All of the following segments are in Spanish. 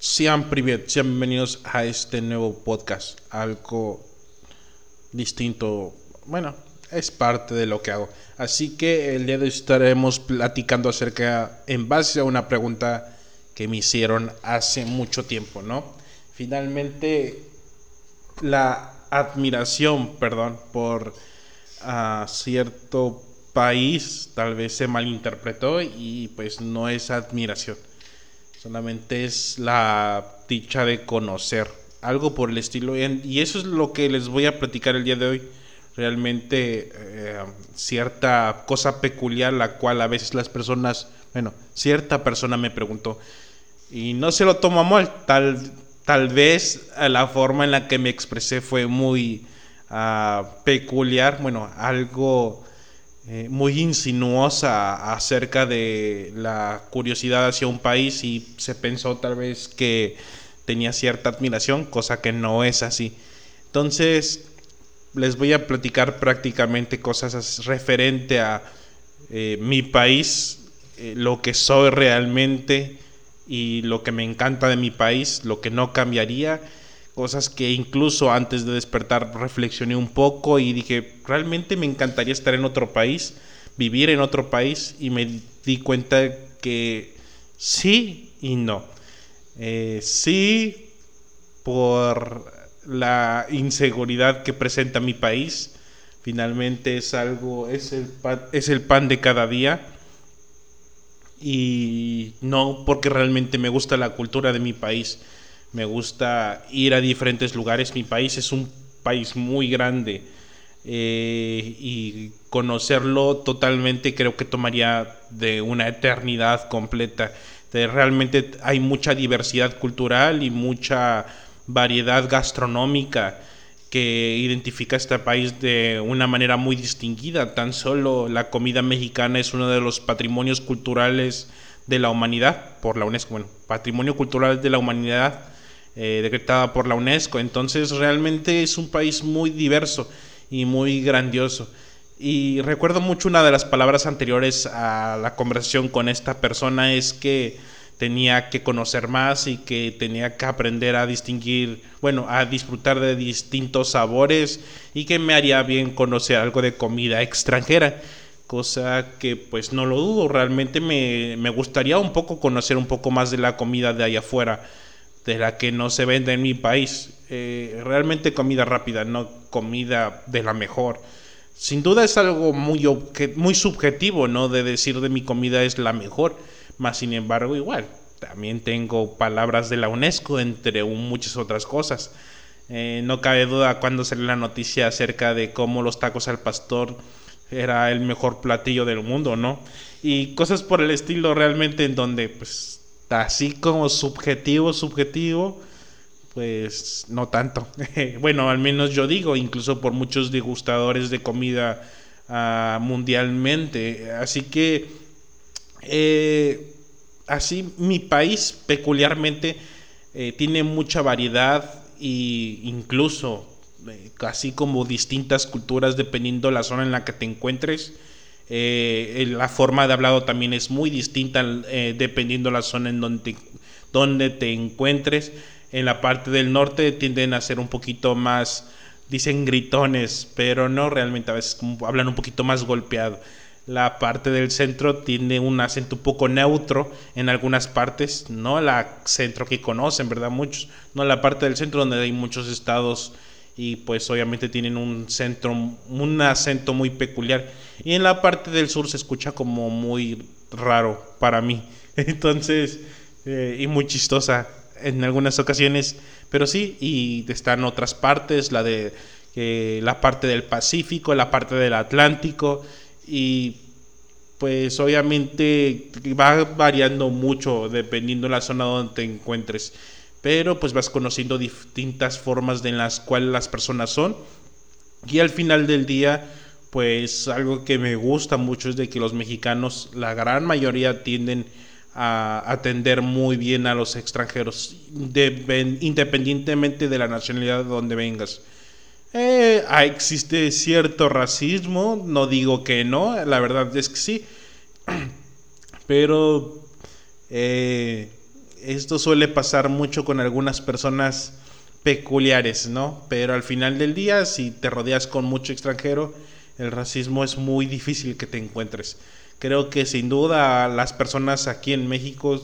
Sean privet, sean bienvenidos a este nuevo podcast, algo distinto, bueno, es parte de lo que hago. Así que el día de hoy estaremos platicando acerca, en base a una pregunta que me hicieron hace mucho tiempo, ¿no? Finalmente, la admiración, perdón, por ah, cierto país tal vez se malinterpretó y pues no es admiración Solamente es la dicha de conocer algo por el estilo. Y eso es lo que les voy a platicar el día de hoy. Realmente eh, cierta cosa peculiar la cual a veces las personas, bueno, cierta persona me preguntó y no se lo tomo mal. Tal, tal vez la forma en la que me expresé fue muy ah, peculiar, bueno, algo eh, muy insinuosa acerca de la curiosidad hacia un país y se pensó tal vez que tenía cierta admiración, cosa que no es así. Entonces, les voy a platicar prácticamente cosas referente a eh, mi país, eh, lo que soy realmente y lo que me encanta de mi país, lo que no cambiaría cosas que incluso antes de despertar reflexioné un poco y dije, realmente me encantaría estar en otro país, vivir en otro país y me di cuenta que sí y no. Eh, sí por la inseguridad que presenta mi país, finalmente es algo, es el es el pan de cada día y no porque realmente me gusta la cultura de mi país me gusta ir a diferentes lugares. Mi país es un país muy grande eh, y conocerlo totalmente creo que tomaría de una eternidad completa. realmente hay mucha diversidad cultural y mucha variedad gastronómica que identifica este país de una manera muy distinguida. Tan solo la comida mexicana es uno de los patrimonios culturales de la humanidad por la UNESCO. Bueno, patrimonio cultural de la humanidad eh, decretada por la UNESCO. Entonces realmente es un país muy diverso y muy grandioso. Y recuerdo mucho una de las palabras anteriores a la conversación con esta persona es que tenía que conocer más y que tenía que aprender a distinguir, bueno, a disfrutar de distintos sabores y que me haría bien conocer algo de comida extranjera, cosa que pues no lo dudo, realmente me, me gustaría un poco conocer un poco más de la comida de allá afuera de la que no se vende en mi país. Eh, realmente comida rápida, no comida de la mejor. Sin duda es algo muy, muy subjetivo, ¿no? De decir de mi comida es la mejor. Más sin embargo, igual, también tengo palabras de la UNESCO, entre muchas otras cosas. Eh, no cabe duda cuando salió la noticia acerca de cómo los tacos al pastor era el mejor platillo del mundo, ¿no? Y cosas por el estilo realmente en donde pues así como subjetivo, subjetivo, pues no tanto. bueno, al menos yo digo, incluso por muchos degustadores de comida ah, mundialmente. Así que, eh, así mi país peculiarmente eh, tiene mucha variedad e incluso, eh, así como distintas culturas dependiendo la zona en la que te encuentres. Eh, la forma de hablado también es muy distinta eh, dependiendo la zona en donde te, donde te encuentres. En la parte del norte tienden a ser un poquito más, dicen gritones, pero no realmente, a veces hablan un poquito más golpeado. La parte del centro tiene un acento un poco neutro en algunas partes, no la centro que conocen, ¿verdad? Muchos, no la parte del centro donde hay muchos estados y pues obviamente tienen un centro, un acento muy peculiar. Y en la parte del sur se escucha como muy raro para mí. Entonces, eh, y muy chistosa en algunas ocasiones. Pero sí, y están otras partes, la de eh, la parte del Pacífico, la parte del Atlántico. Y pues obviamente va variando mucho dependiendo de la zona donde te encuentres pero pues vas conociendo distintas formas de las cuales las personas son. Y al final del día pues algo que me gusta mucho es de que los mexicanos la gran mayoría tienden a atender muy bien a los extranjeros independientemente de la nacionalidad de donde vengas. Eh, ah, existe cierto racismo no digo que no la verdad es que sí pero eh, esto suele pasar mucho con algunas personas peculiares, ¿no? Pero al final del día, si te rodeas con mucho extranjero, el racismo es muy difícil que te encuentres. Creo que sin duda las personas aquí en México,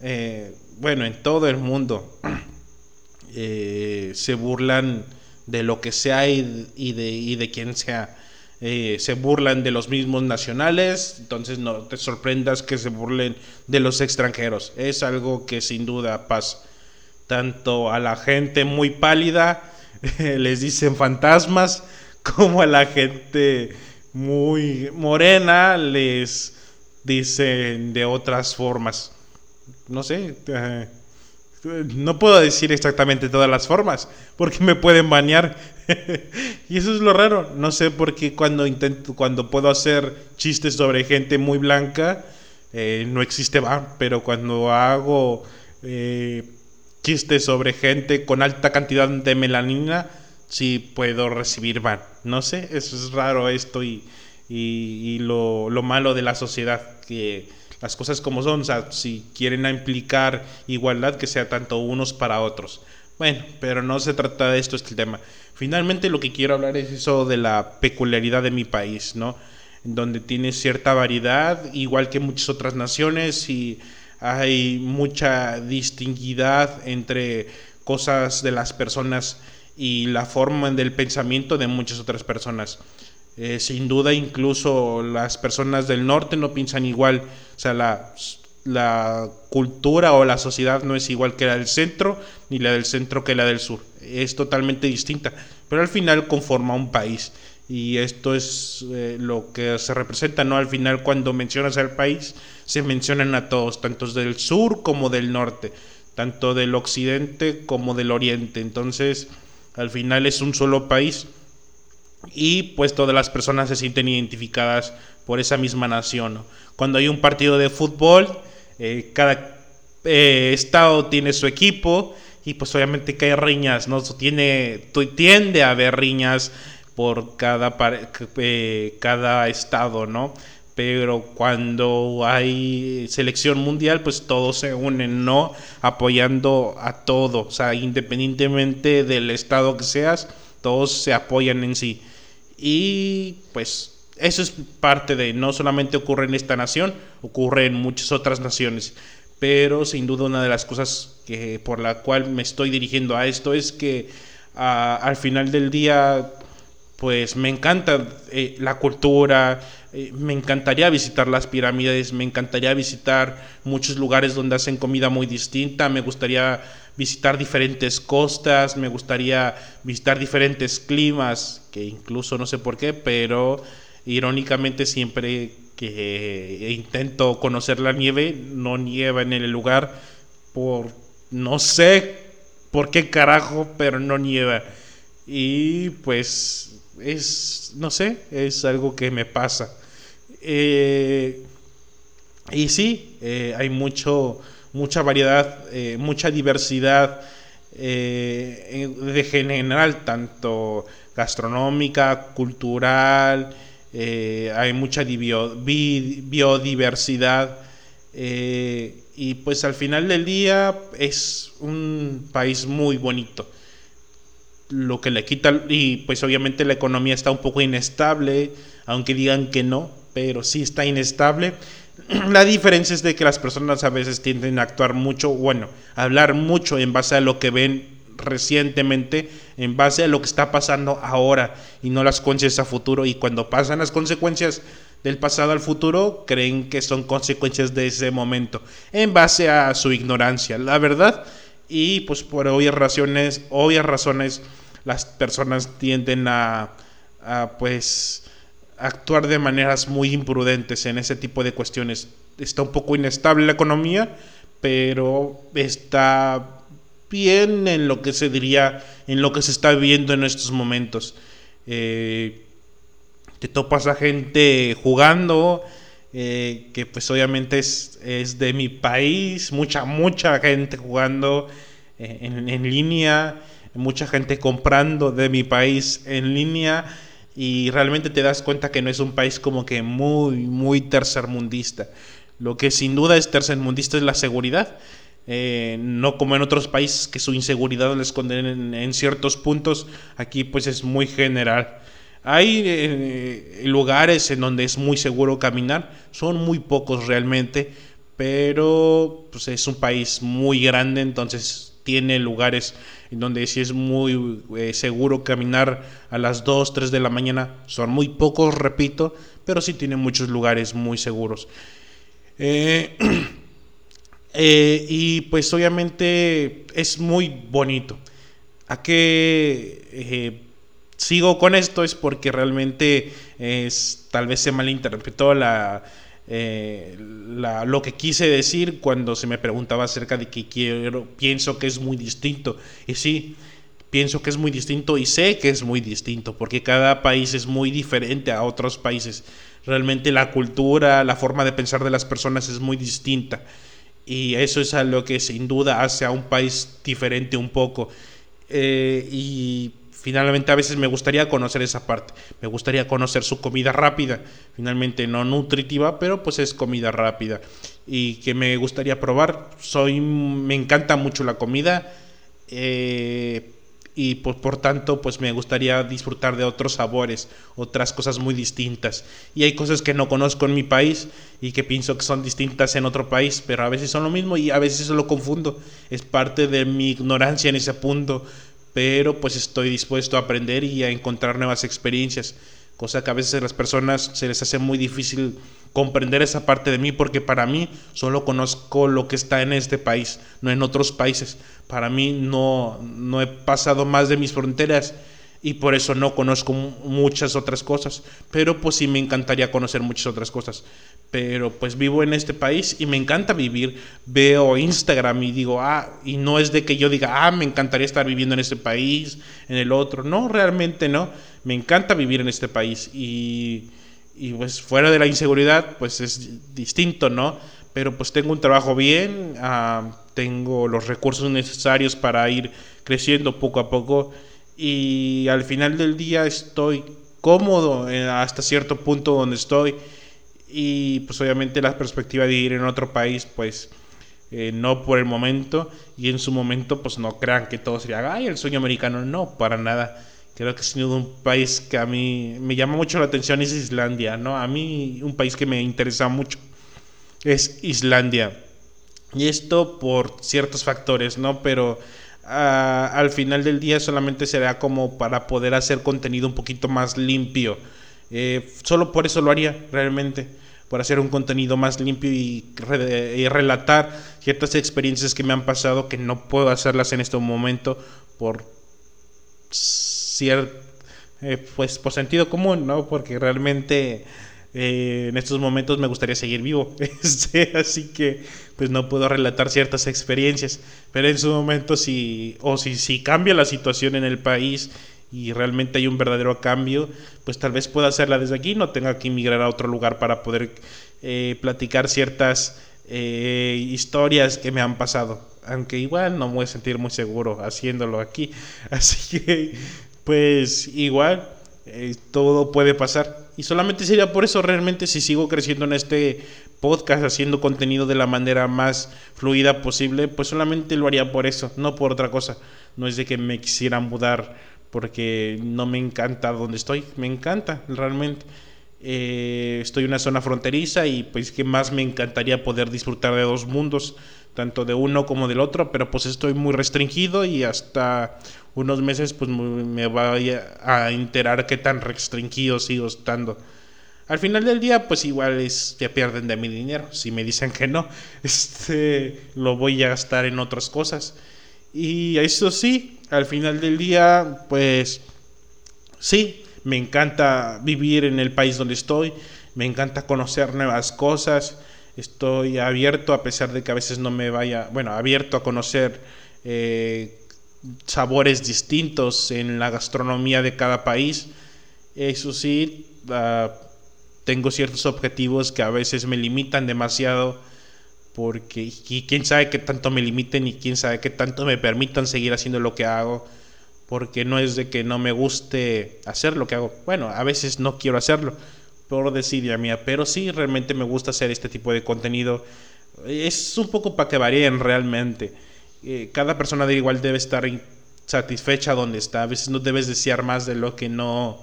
eh, bueno, en todo el mundo, eh, se burlan de lo que sea y, de, y de quien sea. Eh, se burlan de los mismos nacionales, entonces no te sorprendas que se burlen de los extranjeros. Es algo que sin duda pasa. Tanto a la gente muy pálida les dicen fantasmas, como a la gente muy morena les dicen de otras formas. No sé, eh, no puedo decir exactamente todas las formas, porque me pueden bañar. y eso es lo raro. No sé por qué cuando intento, cuando puedo hacer chistes sobre gente muy blanca, eh, no existe ban, pero cuando hago eh, chistes sobre gente con alta cantidad de melanina, sí puedo recibir ban. No sé, eso es raro esto y, y, lo, lo malo de la sociedad que las cosas como son, o sea, si quieren implicar igualdad, que sea tanto unos para otros. Bueno, pero no se trata de esto, este tema. Finalmente lo que quiero hablar es eso de la peculiaridad de mi país, ¿no? Donde tiene cierta variedad, igual que muchas otras naciones, y hay mucha distinguidad entre cosas de las personas y la forma del pensamiento de muchas otras personas. Eh, sin duda, incluso las personas del norte no piensan igual. O sea, la, la cultura o la sociedad no es igual que la del centro, ni la del centro que la del sur. Es totalmente distinta. Pero al final conforma un país. Y esto es eh, lo que se representa, ¿no? Al final, cuando mencionas al país, se mencionan a todos, tanto del sur como del norte, tanto del occidente como del oriente. Entonces, al final es un solo país y pues todas las personas se sienten identificadas por esa misma nación. Cuando hay un partido de fútbol, eh, cada eh, estado tiene su equipo y pues obviamente que hay riñas, ¿no? Tiene, tiende a haber riñas por cada, eh, cada estado, ¿no? Pero cuando hay selección mundial, pues todos se unen, ¿no? Apoyando a todo, o sea, independientemente del estado que seas, todos se apoyan en sí. Y pues eso es parte de, no solamente ocurre en esta nación, ocurre en muchas otras naciones. Pero sin duda una de las cosas que, por la cual me estoy dirigiendo a esto es que al final del día, pues me encanta eh, la cultura, eh, me encantaría visitar las pirámides, me encantaría visitar muchos lugares donde hacen comida muy distinta, me gustaría visitar diferentes costas, me gustaría visitar diferentes climas, que incluso no sé por qué, pero irónicamente siempre que intento conocer la nieve, no nieva en el lugar por no sé por qué carajo, pero no nieva. Y pues es, no sé, es algo que me pasa. Eh, y sí, eh, hay mucho mucha variedad, eh, mucha diversidad de general, tanto gastronómica, cultural, eh, hay mucha biodiversidad y pues al final del día es un país muy bonito. Lo que le quita, y pues obviamente la economía está un poco inestable, aunque digan que no, pero sí está inestable la diferencia es de que las personas a veces tienden a actuar mucho, bueno, hablar mucho en base a lo que ven recientemente, en base a lo que está pasando ahora y no las consecuencias a futuro. Y cuando pasan las consecuencias del pasado al futuro, creen que son consecuencias de ese momento, en base a su ignorancia, la verdad. Y pues por obvias razones, obvias razones, las personas tienden a, a pues actuar de maneras muy imprudentes en ese tipo de cuestiones. Está un poco inestable la economía, pero está bien en lo que se diría, en lo que se está viviendo en estos momentos. Eh, te topas a gente jugando, eh, que pues obviamente es, es, de mi país, mucha, mucha gente jugando eh, en, en línea, mucha gente comprando de mi país en línea y realmente te das cuenta que no es un país como que muy, muy tercermundista. Lo que sin duda es tercermundista es la seguridad. Eh, no como en otros países que su inseguridad les esconden en, ciertos puntos, aquí pues es muy general. Hay eh, lugares en donde es muy seguro caminar, son muy pocos realmente, pero pues es un país muy grande, entonces tiene lugares en donde sí es muy eh, seguro caminar a las 2, 3 de la mañana. Son muy pocos, repito, pero sí tiene muchos lugares muy seguros. Eh, eh, y pues obviamente es muy bonito. ¿A qué sigo con esto? Es porque realmente es, tal vez se malinterpretó la eh, lo que quise decir cuando se me preguntaba acerca de que quiero, pienso que es muy distinto. Y sí, pienso que es muy distinto y sé que es muy distinto, porque cada país es muy diferente a otros países. Realmente la cultura, la forma de pensar de las personas es muy distinta. Y eso es a lo que sin duda hace a un país diferente un poco. Eh, y finalmente a veces me gustaría conocer esa parte, me gustaría conocer su comida rápida, finalmente no nutritiva, pero pues es comida rápida y que me gustaría probar. Soy, me encanta mucho la comida eh, y pues, por tanto pues me gustaría disfrutar de otros sabores, otras cosas muy distintas. Y hay cosas que no conozco en mi país y que pienso que son distintas en otro país, pero a veces son lo mismo y a veces lo confundo. Es parte de mi ignorancia en ese punto pero pues estoy dispuesto a aprender y a encontrar nuevas experiencias, cosa que a veces a las personas se les hace muy difícil comprender esa parte de mí porque para mí solo conozco lo que está en este país, no en otros países. Para mí no, no he pasado más de mis fronteras y por eso no conozco muchas otras cosas, pero pues sí me encantaría conocer muchas otras cosas. Pero pues vivo en este país y me encanta vivir, veo Instagram y digo, ah, y no es de que yo diga, ah, me encantaría estar viviendo en este país, en el otro, no, realmente no, me encanta vivir en este país y, y pues fuera de la inseguridad, pues es distinto, ¿no? Pero pues tengo un trabajo bien, ah, tengo los recursos necesarios para ir creciendo poco a poco y al final del día estoy cómodo eh, hasta cierto punto donde estoy. Y pues obviamente la perspectiva de ir en otro país pues eh, no por el momento. Y en su momento pues no crean que todo sería ay el sueño americano no para nada. Creo que duda un país que a mí me llama mucho la atención es Islandia no a mí un país que me interesa mucho es Islandia. Y esto por ciertos factores no pero al final del día solamente será como para poder hacer contenido un poquito más limpio. Eh, solo por eso lo haría realmente, por hacer un contenido más limpio y, relatar ciertas experiencias que me han pasado que no puedo hacerlas en este momento por cierto, eh, pues por sentido común, ¿no? Porque realmente eh, en estos momentos me gustaría seguir vivo. Este, así que pues no puedo relatar ciertas experiencias. Pero en su momento si, o si, si cambia la situación en el país y realmente hay un verdadero cambio, pues tal vez pueda hacerla desde aquí, no tenga que emigrar a otro lugar para poder eh, platicar ciertas eh, historias que me han pasado. Aunque igual no me voy a sentir muy seguro haciéndolo aquí. Así que, pues igual, todo puede pasar. Y solamente sería por eso realmente si sigo creciendo en este podcast, haciendo contenido de la manera más fluida posible, pues solamente lo haría por eso, no por otra cosa. No es de que me quisiera mudar porque no me encanta donde estoy, me encanta realmente. Eh, estoy en una zona fronteriza y pues que más me encantaría poder disfrutar de dos mundos, tanto de uno como del otro, pero pues estoy muy restringido y hasta unos meses pues me voy a enterar qué tan restringido sigo estando. Al final del día pues igual es, ya pierden de mi dinero, si me dicen que no, este, lo voy a gastar en otras cosas. Y eso sí, al final del día pues sí, me encanta vivir en el país donde estoy, me encanta conocer nuevas cosas, estoy abierto a pesar de que a veces no me vaya, bueno, abierto a conocer eh, sabores distintos en la gastronomía de cada país. Eso sí, ah, tengo ciertos objetivos que a veces me limitan demasiado porque quién sabe qué tanto me limiten y quién sabe qué tanto me permitan seguir haciendo lo que hago porque no es de que no me guste hacer lo que hago. Bueno, a veces no quiero hacerlo por desidia mía, pero sí realmente me gusta hacer este tipo de contenido Es un poco para que varíen realmente. Eh, cada persona de igual debe estar satisfecha donde está. A veces no debes desear más de lo que no...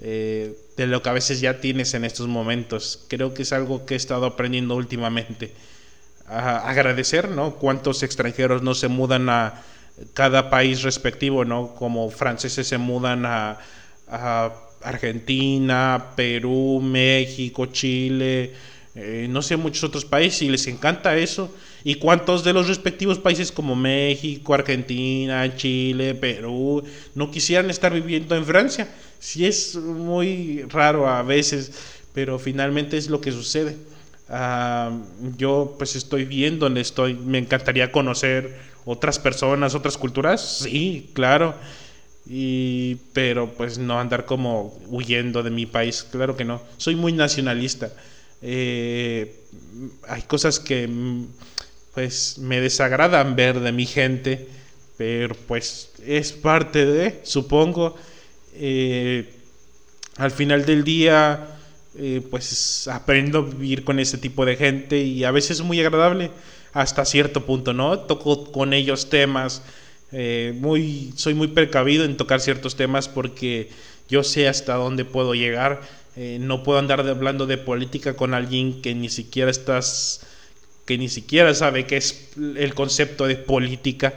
Eh, de lo que a veces ya tienes en estos momentos. Creo que es algo que he estado aprendiendo últimamente. A agradecer, ¿no? Cuántos extranjeros no se mudan a cada país respectivo, ¿no? Como franceses se mudan a, Argentina, Perú, México, Chile, eh, no sé, muchos otros países y les encanta eso. ¿Y cuántos de los respectivos países como México, Argentina, Chile, Perú no quisieran estar viviendo en Francia? Sí es muy raro a veces, pero finalmente es lo que sucede. Ah, yo pues estoy bien donde estoy, me encantaría conocer otras personas, otras culturas, sí, claro. Y, pero pues no andar como huyendo de mi país, claro que no. Soy muy nacionalista. Eh, hay cosas que pues me desagradan ver de mi gente, pero pues es parte de, supongo. Eh, al final del día, eh, pues aprendo a vivir con ese tipo de gente y a veces es muy agradable hasta cierto punto, ¿no? Toco con ellos temas, eh, muy, soy muy precavido en tocar ciertos temas porque yo sé hasta dónde puedo llegar. No puedo andar hablando de política con alguien que ni siquiera estás, que ni siquiera sabe qué es el concepto de política.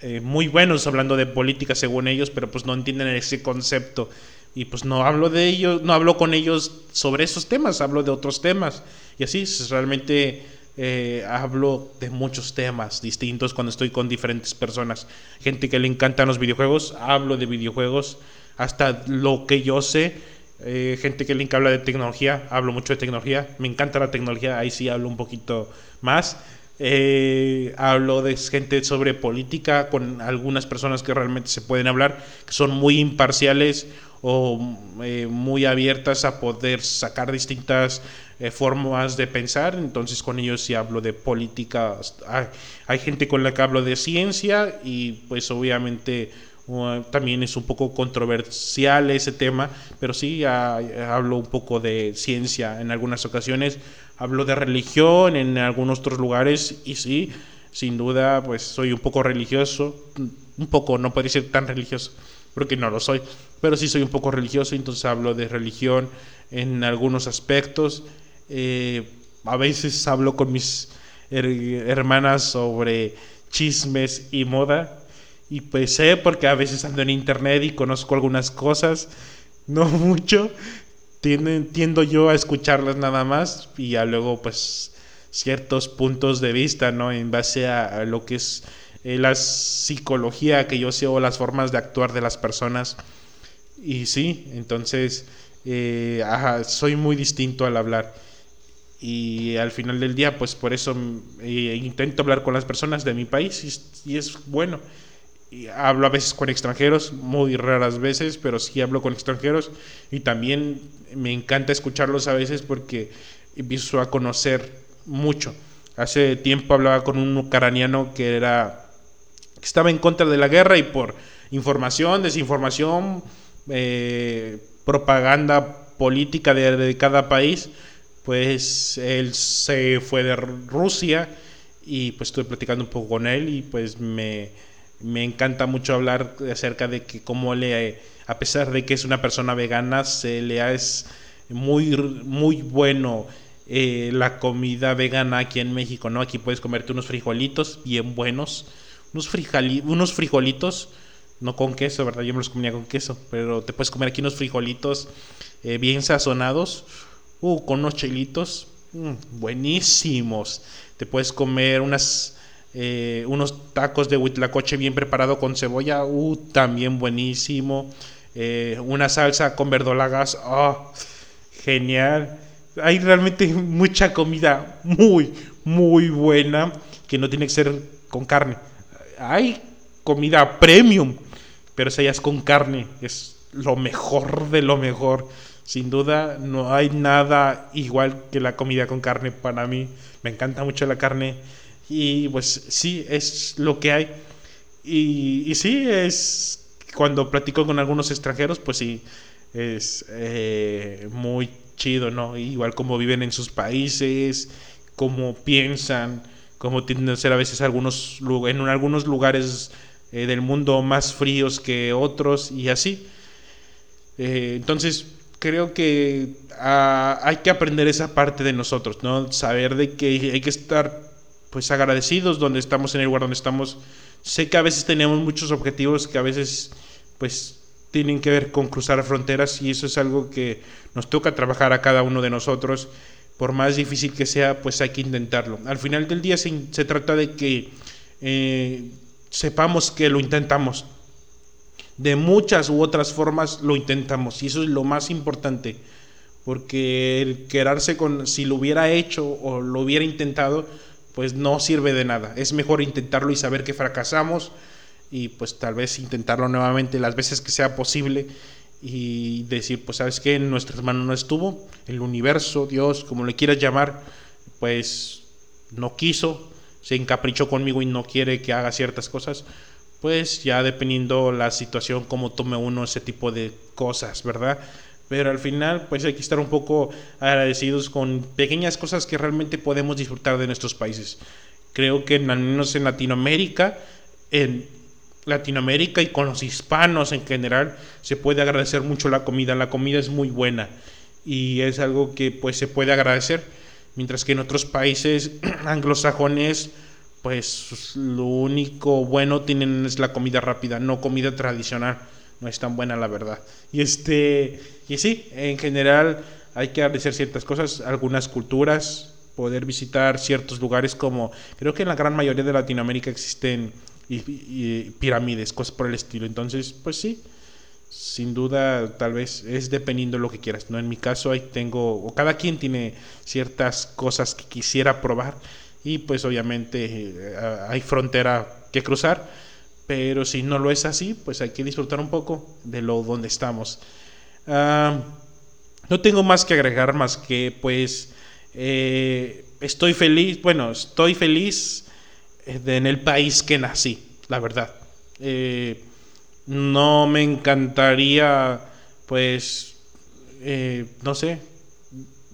Eh, muy buenos hablando de política según ellos, pero pues no entienden ese concepto y pues no hablo de ellos, no hablo con ellos sobre esos temas, hablo de otros temas y así realmente eh, hablo de muchos temas distintos cuando estoy con diferentes personas. Gente que le encantan los videojuegos, hablo de videojuegos, hasta lo que yo sé. Eh, gente que le habla de tecnología, hablo mucho de tecnología. Me encanta la tecnología, ahí sí hablo un poquito más. Eh, hablo de gente sobre política con algunas personas que realmente se pueden hablar, que son muy imparciales o muy abiertas a poder sacar distintas eh, formas de pensar, entonces con ellos sí hablo de política, hay, gente con la que hablo de ciencia y pues obviamente también es un poco controversial ese tema, pero sí hablo un poco de ciencia en algunas ocasiones, hablo de religión en algunos otros lugares y sí, sin duda pues soy un poco religioso, un poco, no puede ser tan religioso, porque no lo soy, pero sí soy un poco religioso, entonces hablo de religión en algunos aspectos eh, a veces hablo con mis hermanas sobre chismes y moda. Y pues sé, porque a veces ando en internet y conozco algunas cosas, no mucho. Tiendo, yo a escucharlas nada más y ya luego pues ciertos puntos de vista, ¿no? En base a, lo que es eh, la psicología que yo sé o las formas de actuar de las personas. Y sí, entonces eh, soy muy distinto al hablar y al final del día pues por eso eh, intento hablar con las personas de mi país y, es bueno y hablo a veces con extranjeros muy raras veces pero sí hablo con extranjeros. Y también me encanta escucharlos a veces porque empiezo a conocer mucho. Hace tiempo hablaba con un ucraniano que era que estaba en contra de la guerra y por información desinformación eh, propaganda política de cada país pues él se fue de Rusia y pues estuve platicando un poco con él y pues me, encanta mucho hablar acerca de que cómo le, a pesar de que es una persona vegana, se le es muy, muy bueno eh, la comida vegana aquí en México, ¿no? Aquí puedes comerte unos frijolitos bien buenos, unos, unos frijolitos, no con queso, ¿verdad? Yo me los comía con queso, pero te puedes comer aquí unos frijolitos eh, bien sazonados Uh, con unos chilitos mm, buenísimos. Te puedes comer unas, eh, unos tacos de huitlacoche bien preparado con cebolla, uh, también buenísimo. Eh, una salsa con verdolagas, oh, genial. Hay realmente mucha comida muy, muy buena que no tiene que ser con carne. Hay comida premium, pero si es con carne, es lo mejor de lo mejor. Sin duda, no hay nada igual que la comida con carne para mí. Me encanta mucho la carne y pues sí, es lo que hay. Y, y sí, es cuando platico con algunos extranjeros, pues sí, es eh, muy chido, ¿no? Igual como viven en sus países, cómo piensan, cómo tienden a ser a veces algunos, en algunos lugares eh, del mundo más fríos que otros y así. Eh, entonces, creo que ah, hay que aprender esa parte de nosotros, ¿no? Saber de que hay que estar pues agradecidos donde estamos en el lugar donde estamos. Sé que a veces tenemos muchos objetivos que a veces pues tienen que ver con cruzar fronteras y eso es algo que nos toca trabajar a cada uno de nosotros. Por más difícil que sea, pues hay que intentarlo. Al final del día se, trata de que eh, sepamos que lo intentamos. De muchas u otras formas lo intentamos y eso es lo más importante. Porque el quedarse con si lo hubiera hecho o lo hubiera intentado, pues no sirve de nada. Es mejor intentarlo y saber que fracasamos y pues tal vez intentarlo nuevamente las veces que sea posible y decir, pues sabes que en nuestras manos no estuvo, el universo, Dios, como le quieras llamar, pues no quiso, se encaprichó conmigo y no quiere que haga ciertas cosas, pues ya dependiendo la situación, cómo tome uno ese tipo de cosas, ¿verdad? Pero al final, pues hay que estar un poco agradecidos con pequeñas cosas que realmente podemos disfrutar de nuestros países. Creo que al menos en Latinoamérica, en Latinoamérica y con los hispanos en general, se puede agradecer mucho la comida. La comida es muy buena y es algo que pues se puede agradecer mientras que en otros países anglosajones pues lo único bueno tienen es la comida rápida, no comida tradicional, no es tan buena la verdad. Y este y sí, en general hay que agradecer ciertas cosas, algunas culturas, poder visitar ciertos lugares como creo que en la gran mayoría de Latinoamérica existen pirámides, cosas por el estilo. Entonces, pues sí, sin duda, tal vez es dependiendo de lo que quieras. ¿no? En mi caso, ahí tengo, o cada quien tiene ciertas cosas que quisiera probar y pues obviamente eh, hay frontera que cruzar, pero si no lo es así, pues hay que disfrutar un poco de lo donde estamos. No tengo más que agregar, más que pues eh, estoy feliz, bueno, estoy feliz eh, en el país que nací, la verdad. No me encantaría, pues, eh, no sé,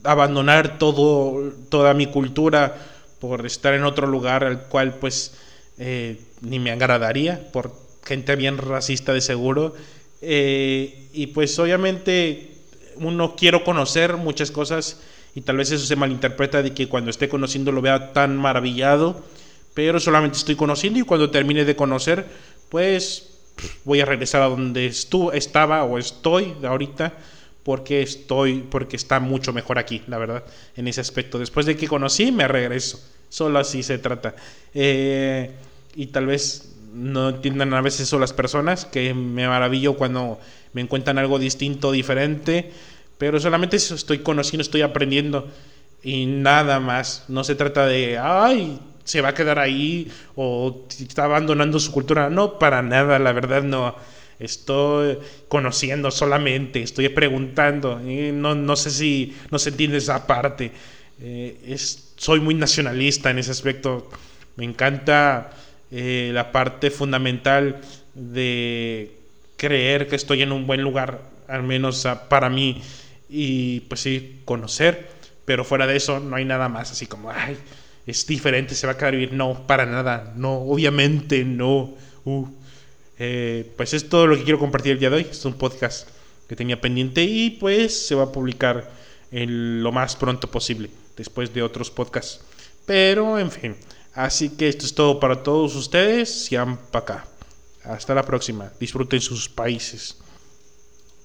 abandonar todo, toda mi cultura por estar en otro lugar al cual, pues, eh, ni me agradaría, por gente bien racista de seguro. Eh, y pues, obviamente, uno quiero conocer muchas cosas y tal vez eso se malinterpreta de que cuando esté conociendo lo vea tan maravillado, pero solamente estoy conociendo y cuando termine de conocer, pues voy a regresar a donde estuve, estaba o estoy ahorita porque estoy porque está mucho mejor aquí la verdad en ese aspecto. Después de que conocí me regreso. Solo así se trata. Eh, y tal vez no entiendan a veces eso las personas que me maravillo cuando me encuentran algo distinto diferente pero solamente estoy conociendo estoy aprendiendo y nada más no se trata de ay se va a quedar ahí o está abandonando su cultura. No, para nada, la verdad no. Estoy conociendo solamente, estoy preguntando. no, no sé si no se entiende esa parte. Eh, es, soy muy nacionalista en ese aspecto. Me encanta eh, la parte fundamental de creer que estoy en un buen lugar, al menos para mí, y pues sí, conocer, pero fuera de eso no hay nada más, así como, ay, es diferente, se va a quedar vivir. No, para nada, no, obviamente no. Uh, eh, pues es todo lo que quiero compartir el día de hoy. Es un podcast que tenía pendiente y pues se va a publicar lo más pronto posible, después de otros podcasts. Pero en fin, así que esto es todo para todos ustedes. Sean para acá. Hasta la próxima. Disfruten sus países.